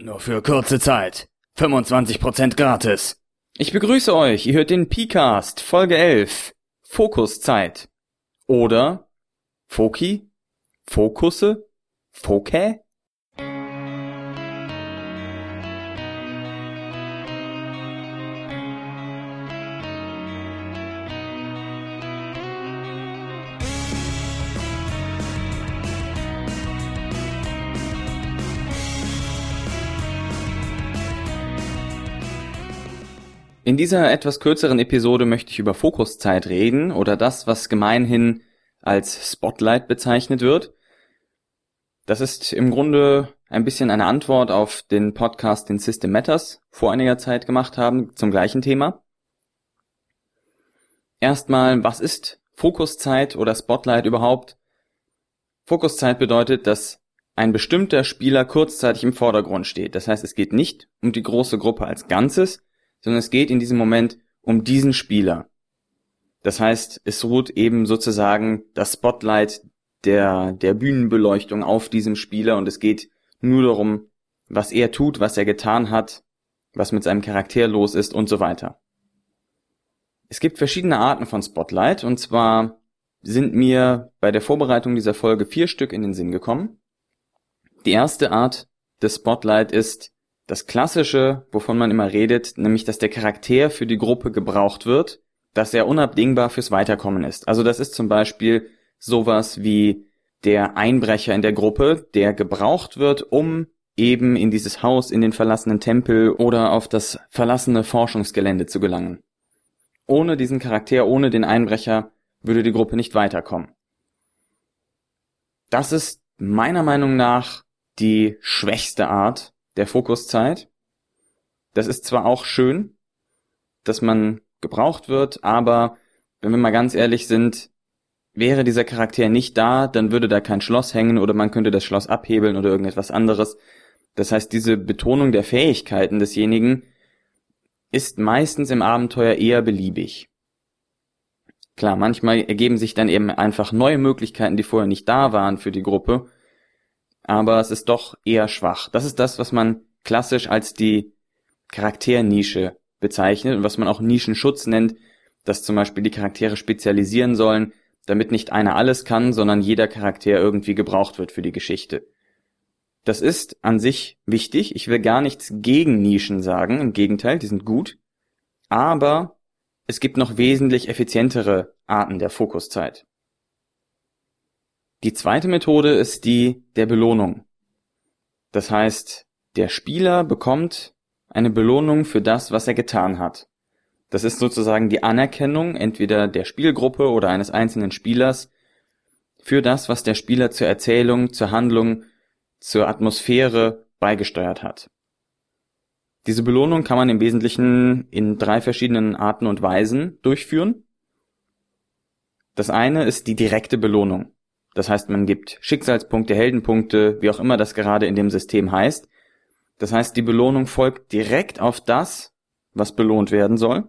Nur für kurze Zeit. 25% gratis. Ich begrüße euch. Ihr hört den P-Cast, Folge 11. Fokuszeit. Oder Foki? Fokusse? Fokä? In dieser etwas kürzeren Episode möchte ich über Fokuszeit reden oder das, was gemeinhin als Spotlight bezeichnet wird. Das ist im Grunde ein bisschen eine Antwort auf den Podcast, den System Matters vor einiger Zeit gemacht haben, zum gleichen Thema. Erstmal, was ist Fokuszeit oder Spotlight überhaupt? Fokuszeit bedeutet, dass ein bestimmter Spieler kurzzeitig im Vordergrund steht. Das heißt, es geht nicht um die große Gruppe als Ganzes, sondern es geht in diesem Moment um diesen Spieler. Das heißt, es ruht eben sozusagen das Spotlight der, der Bühnenbeleuchtung auf diesem Spieler und es geht nur darum, was er tut, was er getan hat, was mit seinem Charakter los ist und so weiter. Es gibt verschiedene Arten von Spotlight und zwar sind mir bei der Vorbereitung dieser Folge vier Stück in den Sinn gekommen. Die erste Art des Spotlight ist das Klassische, wovon man immer redet, nämlich dass der Charakter für die Gruppe gebraucht wird, dass er unabdingbar fürs Weiterkommen ist. Also das ist zum Beispiel sowas wie der Einbrecher in der Gruppe, der gebraucht wird, um eben in dieses Haus, in den verlassenen Tempel oder auf das verlassene Forschungsgelände zu gelangen. Ohne diesen Charakter, ohne den Einbrecher würde die Gruppe nicht weiterkommen. Das ist meiner Meinung nach die schwächste Art der Fokuszeit. Das ist zwar auch schön, dass man gebraucht wird, aber wenn wir mal ganz ehrlich sind, wäre dieser Charakter nicht da, dann würde da kein Schloss hängen oder man könnte das Schloss abhebeln oder irgendetwas anderes. Das heißt, diese Betonung der Fähigkeiten desjenigen ist meistens im Abenteuer eher beliebig. Klar, manchmal ergeben sich dann eben einfach neue Möglichkeiten, die vorher nicht da waren für die Gruppe aber es ist doch eher schwach. Das ist das, was man klassisch als die Charakternische bezeichnet und was man auch Nischenschutz nennt, dass zum Beispiel die Charaktere spezialisieren sollen, damit nicht einer alles kann, sondern jeder Charakter irgendwie gebraucht wird für die Geschichte. Das ist an sich wichtig. Ich will gar nichts gegen Nischen sagen. Im Gegenteil, die sind gut. Aber es gibt noch wesentlich effizientere Arten der Fokuszeit. Die zweite Methode ist die der Belohnung. Das heißt, der Spieler bekommt eine Belohnung für das, was er getan hat. Das ist sozusagen die Anerkennung entweder der Spielgruppe oder eines einzelnen Spielers für das, was der Spieler zur Erzählung, zur Handlung, zur Atmosphäre beigesteuert hat. Diese Belohnung kann man im Wesentlichen in drei verschiedenen Arten und Weisen durchführen. Das eine ist die direkte Belohnung. Das heißt, man gibt Schicksalspunkte, Heldenpunkte, wie auch immer das gerade in dem System heißt. Das heißt, die Belohnung folgt direkt auf das, was belohnt werden soll.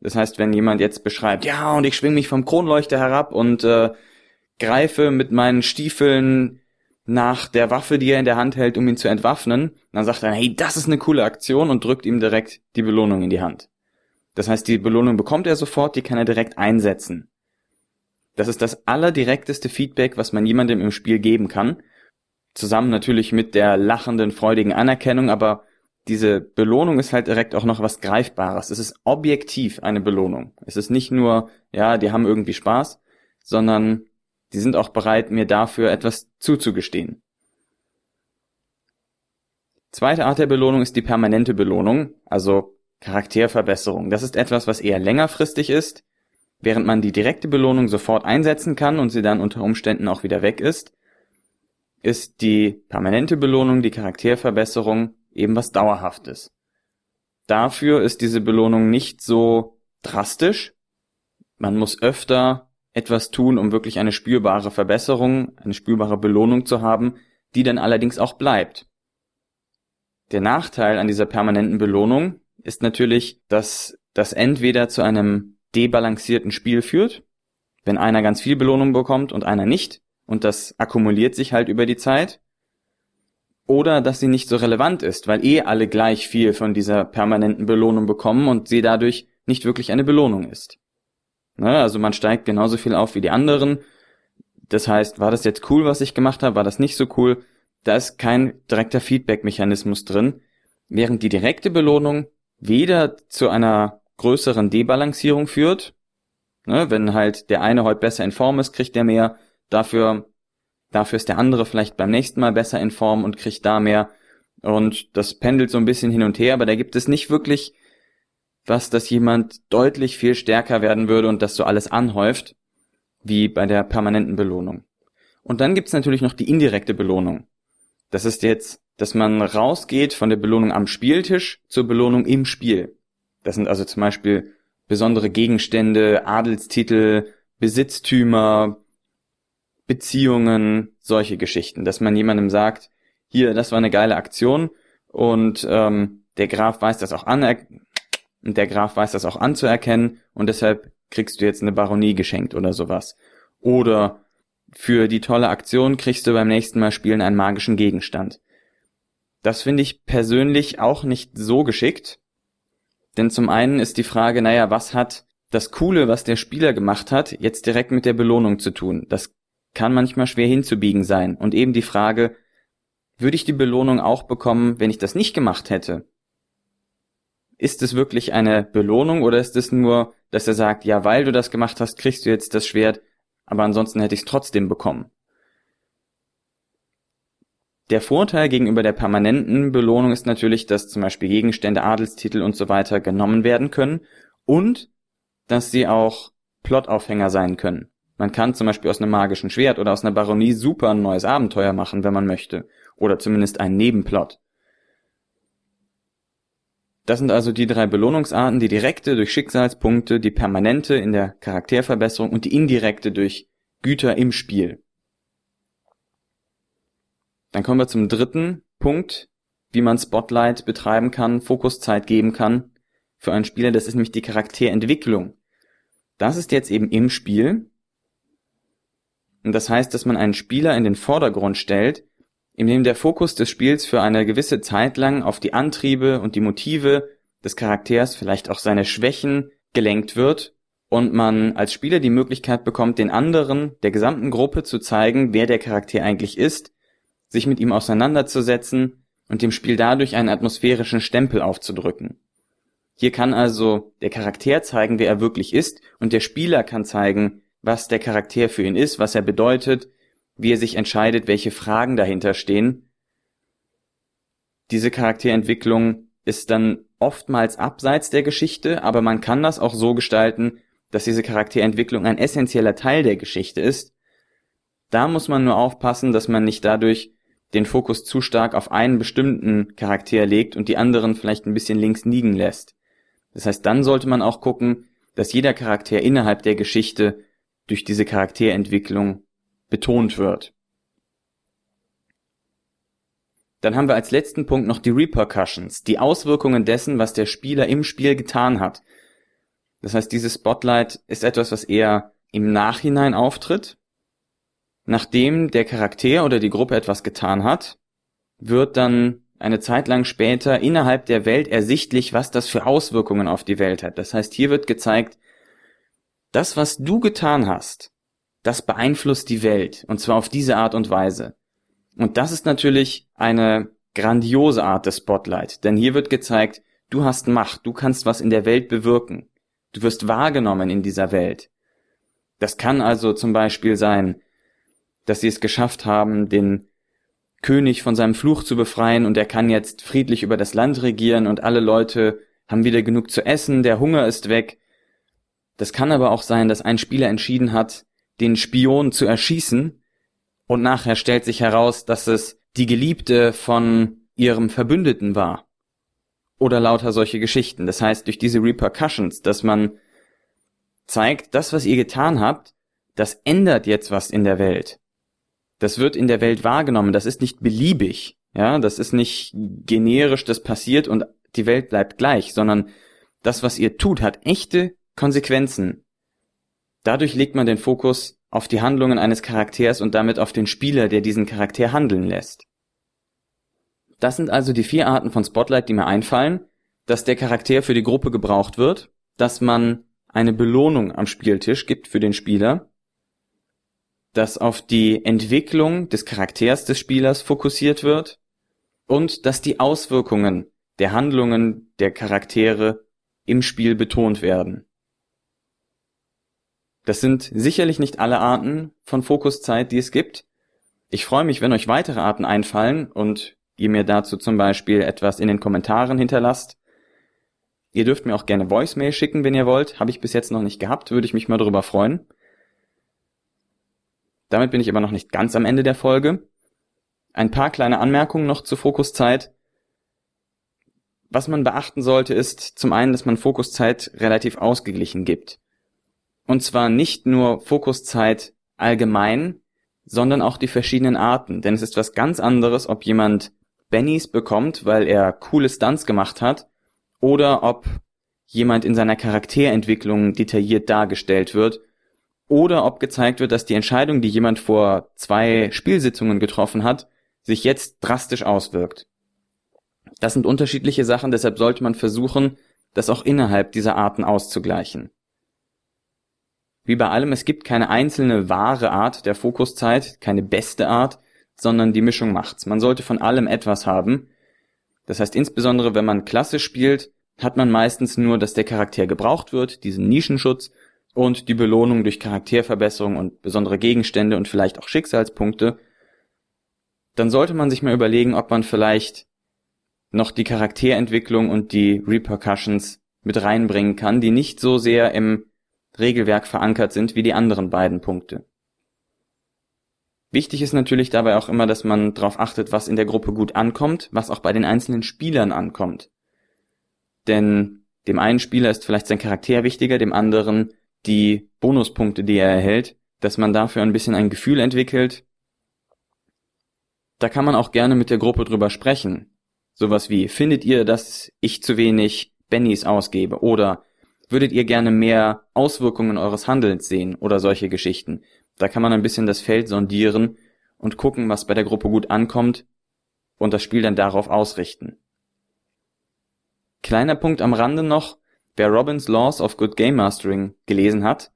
Das heißt, wenn jemand jetzt beschreibt, ja, und ich schwing mich vom Kronleuchter herab und äh, greife mit meinen Stiefeln nach der Waffe, die er in der Hand hält, um ihn zu entwaffnen, dann sagt er, hey, das ist eine coole Aktion und drückt ihm direkt die Belohnung in die Hand. Das heißt, die Belohnung bekommt er sofort, die kann er direkt einsetzen. Das ist das allerdirekteste Feedback, was man jemandem im Spiel geben kann. Zusammen natürlich mit der lachenden, freudigen Anerkennung, aber diese Belohnung ist halt direkt auch noch was Greifbares. Es ist objektiv eine Belohnung. Es ist nicht nur, ja, die haben irgendwie Spaß, sondern die sind auch bereit, mir dafür etwas zuzugestehen. Zweite Art der Belohnung ist die permanente Belohnung, also Charakterverbesserung. Das ist etwas, was eher längerfristig ist, Während man die direkte Belohnung sofort einsetzen kann und sie dann unter Umständen auch wieder weg ist, ist die permanente Belohnung, die Charakterverbesserung eben was Dauerhaftes. Dafür ist diese Belohnung nicht so drastisch. Man muss öfter etwas tun, um wirklich eine spürbare Verbesserung, eine spürbare Belohnung zu haben, die dann allerdings auch bleibt. Der Nachteil an dieser permanenten Belohnung ist natürlich, dass das entweder zu einem debalancierten Spiel führt, wenn einer ganz viel Belohnung bekommt und einer nicht, und das akkumuliert sich halt über die Zeit. oder dass sie nicht so relevant ist, weil eh alle gleich viel von dieser permanenten Belohnung bekommen und sie dadurch nicht wirklich eine Belohnung ist. Ne, also man steigt genauso viel auf wie die anderen. Das heißt, war das jetzt cool, was ich gemacht habe, war das nicht so cool? Da ist kein direkter Feedback-Mechanismus drin, während die direkte Belohnung weder zu einer größeren Debalancierung führt, ne, wenn halt der eine heute besser in Form ist, kriegt der mehr, dafür Dafür ist der andere vielleicht beim nächsten Mal besser in Form und kriegt da mehr. Und das pendelt so ein bisschen hin und her, aber da gibt es nicht wirklich was, dass jemand deutlich viel stärker werden würde und das so alles anhäuft, wie bei der permanenten Belohnung. Und dann gibt's natürlich noch die indirekte Belohnung. Das ist jetzt, dass man rausgeht von der Belohnung am Spieltisch zur Belohnung im Spiel. Das sind also zum Beispiel besondere Gegenstände, Adelstitel, Besitztümer, Beziehungen, solche Geschichten, dass man jemandem sagt, hier, das war eine geile Aktion und ähm, der Graf weiß das auch an und der Graf weiß das auch anzuerkennen und deshalb kriegst du jetzt eine Baronie geschenkt oder sowas. Oder für die tolle Aktion kriegst du beim nächsten Mal spielen einen magischen Gegenstand. Das finde ich persönlich auch nicht so geschickt, denn zum einen ist die Frage, naja, was hat das Coole, was der Spieler gemacht hat, jetzt direkt mit der Belohnung zu tun? Das kann manchmal schwer hinzubiegen sein. Und eben die Frage, würde ich die Belohnung auch bekommen, wenn ich das nicht gemacht hätte? Ist es wirklich eine Belohnung oder ist es nur, dass er sagt, ja, weil du das gemacht hast, kriegst du jetzt das Schwert, aber ansonsten hätte ich es trotzdem bekommen? Der Vorteil gegenüber der permanenten Belohnung ist natürlich, dass zum Beispiel Gegenstände, Adelstitel und so weiter genommen werden können und dass sie auch Plotaufhänger sein können. Man kann zum Beispiel aus einem magischen Schwert oder aus einer Baronie super ein neues Abenteuer machen, wenn man möchte. Oder zumindest einen Nebenplot. Das sind also die drei Belohnungsarten, die direkte durch Schicksalspunkte, die permanente in der Charakterverbesserung und die indirekte durch Güter im Spiel. Dann kommen wir zum dritten Punkt, wie man Spotlight betreiben kann, Fokuszeit geben kann für einen Spieler, das ist nämlich die Charakterentwicklung. Das ist jetzt eben im Spiel und das heißt, dass man einen Spieler in den Vordergrund stellt, indem der Fokus des Spiels für eine gewisse Zeit lang auf die Antriebe und die Motive des Charakters, vielleicht auch seine Schwächen, gelenkt wird und man als Spieler die Möglichkeit bekommt, den anderen, der gesamten Gruppe zu zeigen, wer der Charakter eigentlich ist, sich mit ihm auseinanderzusetzen und dem Spiel dadurch einen atmosphärischen Stempel aufzudrücken. Hier kann also der Charakter zeigen, wer er wirklich ist, und der Spieler kann zeigen, was der Charakter für ihn ist, was er bedeutet, wie er sich entscheidet, welche Fragen dahinter stehen. Diese Charakterentwicklung ist dann oftmals abseits der Geschichte, aber man kann das auch so gestalten, dass diese Charakterentwicklung ein essentieller Teil der Geschichte ist. Da muss man nur aufpassen, dass man nicht dadurch den Fokus zu stark auf einen bestimmten Charakter legt und die anderen vielleicht ein bisschen links liegen lässt. Das heißt, dann sollte man auch gucken, dass jeder Charakter innerhalb der Geschichte durch diese Charakterentwicklung betont wird. Dann haben wir als letzten Punkt noch die Repercussions, die Auswirkungen dessen, was der Spieler im Spiel getan hat. Das heißt, dieses Spotlight ist etwas, was eher im Nachhinein auftritt. Nachdem der Charakter oder die Gruppe etwas getan hat, wird dann eine Zeit lang später innerhalb der Welt ersichtlich, was das für Auswirkungen auf die Welt hat. Das heißt, hier wird gezeigt, das, was du getan hast, das beeinflusst die Welt, und zwar auf diese Art und Weise. Und das ist natürlich eine grandiose Art des Spotlight, denn hier wird gezeigt, du hast Macht, du kannst was in der Welt bewirken, du wirst wahrgenommen in dieser Welt. Das kann also zum Beispiel sein, dass sie es geschafft haben, den König von seinem Fluch zu befreien und er kann jetzt friedlich über das Land regieren und alle Leute haben wieder genug zu essen, der Hunger ist weg das kann aber auch sein, dass ein Spieler entschieden hat, den Spion zu erschießen und nachher stellt sich heraus, dass es die Geliebte von ihrem Verbündeten war. Oder lauter solche Geschichten. Das heißt, durch diese Repercussions, dass man zeigt, das, was ihr getan habt, das ändert jetzt was in der Welt. Das wird in der Welt wahrgenommen. Das ist nicht beliebig. Ja, das ist nicht generisch, das passiert und die Welt bleibt gleich, sondern das, was ihr tut, hat echte Konsequenzen. Dadurch legt man den Fokus auf die Handlungen eines Charakters und damit auf den Spieler, der diesen Charakter handeln lässt. Das sind also die vier Arten von Spotlight, die mir einfallen, dass der Charakter für die Gruppe gebraucht wird, dass man eine Belohnung am Spieltisch gibt für den Spieler, dass auf die Entwicklung des Charakters des Spielers fokussiert wird und dass die Auswirkungen der Handlungen der Charaktere im Spiel betont werden. Das sind sicherlich nicht alle Arten von Fokuszeit, die es gibt. Ich freue mich, wenn euch weitere Arten einfallen und ihr mir dazu zum Beispiel etwas in den Kommentaren hinterlasst. Ihr dürft mir auch gerne Voicemail schicken, wenn ihr wollt. Habe ich bis jetzt noch nicht gehabt, würde ich mich mal darüber freuen. Damit bin ich aber noch nicht ganz am Ende der Folge. Ein paar kleine Anmerkungen noch zur Fokuszeit. Was man beachten sollte, ist zum einen, dass man Fokuszeit relativ ausgeglichen gibt. Und zwar nicht nur Fokuszeit allgemein, sondern auch die verschiedenen Arten. Denn es ist was ganz anderes, ob jemand Bennys bekommt, weil er coole Stunts gemacht hat, oder ob jemand in seiner Charakterentwicklung detailliert dargestellt wird, oder ob gezeigt wird, dass die Entscheidung, die jemand vor zwei Spielsitzungen getroffen hat, sich jetzt drastisch auswirkt. Das sind unterschiedliche Sachen, deshalb sollte man versuchen, das auch innerhalb dieser Arten auszugleichen. Wie bei allem, es gibt keine einzelne wahre Art der Fokuszeit, keine beste Art, sondern die Mischung macht's. Man sollte von allem etwas haben. Das heißt, insbesondere wenn man klassisch spielt, hat man meistens nur, dass der Charakter gebraucht wird, diesen Nischenschutz und die Belohnung durch Charakterverbesserung und besondere Gegenstände und vielleicht auch Schicksalspunkte. Dann sollte man sich mal überlegen, ob man vielleicht noch die Charakterentwicklung und die Repercussions mit reinbringen kann, die nicht so sehr im Regelwerk verankert sind wie die anderen beiden Punkte. Wichtig ist natürlich dabei auch immer, dass man darauf achtet, was in der Gruppe gut ankommt, was auch bei den einzelnen Spielern ankommt. Denn dem einen Spieler ist vielleicht sein Charakter wichtiger, dem anderen die Bonuspunkte, die er erhält, dass man dafür ein bisschen ein Gefühl entwickelt. Da kann man auch gerne mit der Gruppe drüber sprechen. Sowas wie, findet ihr, dass ich zu wenig Bennys ausgebe? Oder würdet ihr gerne mehr Auswirkungen eures Handelns sehen? Oder solche Geschichten. Da kann man ein bisschen das Feld sondieren und gucken, was bei der Gruppe gut ankommt und das Spiel dann darauf ausrichten. Kleiner Punkt am Rande noch, wer Robbins Laws of Good Game Mastering gelesen hat,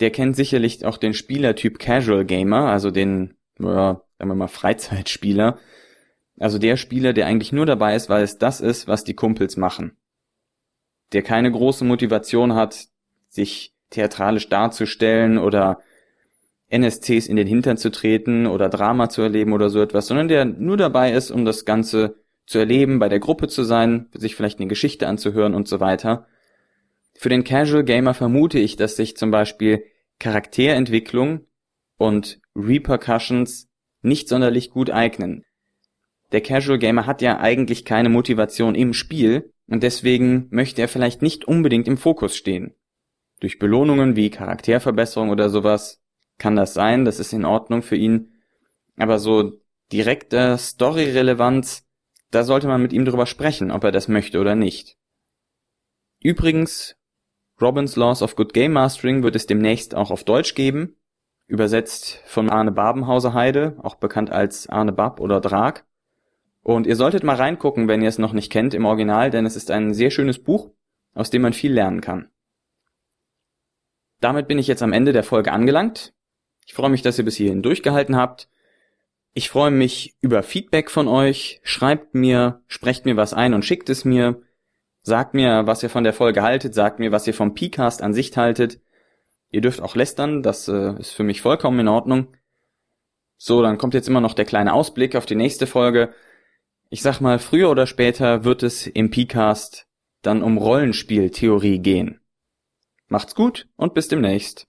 der kennt sicherlich auch den Spielertyp Casual Gamer, also den, ja, sagen wir mal, Freizeitspieler. Also der Spieler, der eigentlich nur dabei ist, weil es das ist, was die Kumpels machen. Der keine große Motivation hat, sich theatralisch darzustellen oder NSCs in den Hintern zu treten oder Drama zu erleben oder so etwas, sondern der nur dabei ist, um das Ganze zu erleben, bei der Gruppe zu sein, sich vielleicht eine Geschichte anzuhören und so weiter. Für den Casual Gamer vermute ich, dass sich zum Beispiel Charakterentwicklung und Repercussions nicht sonderlich gut eignen. Der Casual Gamer hat ja eigentlich keine Motivation im Spiel und deswegen möchte er vielleicht nicht unbedingt im Fokus stehen. Durch Belohnungen wie Charakterverbesserung oder sowas kann das sein, das ist in Ordnung für ihn. Aber so direkte Story-Relevanz, da sollte man mit ihm drüber sprechen, ob er das möchte oder nicht. Übrigens, Robins Laws of Good Game Mastering wird es demnächst auch auf Deutsch geben, übersetzt von Arne Babenhauser Heide, auch bekannt als Arne Bab oder Drag. Und ihr solltet mal reingucken, wenn ihr es noch nicht kennt im Original, denn es ist ein sehr schönes Buch, aus dem man viel lernen kann. Damit bin ich jetzt am Ende der Folge angelangt. Ich freue mich, dass ihr bis hierhin durchgehalten habt. Ich freue mich über Feedback von euch. Schreibt mir, sprecht mir was ein und schickt es mir. Sagt mir, was ihr von der Folge haltet. Sagt mir, was ihr vom Pcast an sich haltet. Ihr dürft auch lästern, das äh, ist für mich vollkommen in Ordnung. So, dann kommt jetzt immer noch der kleine Ausblick auf die nächste Folge. Ich sag mal, früher oder später wird es im Pcast dann um Rollenspieltheorie gehen. Macht's gut und bis demnächst.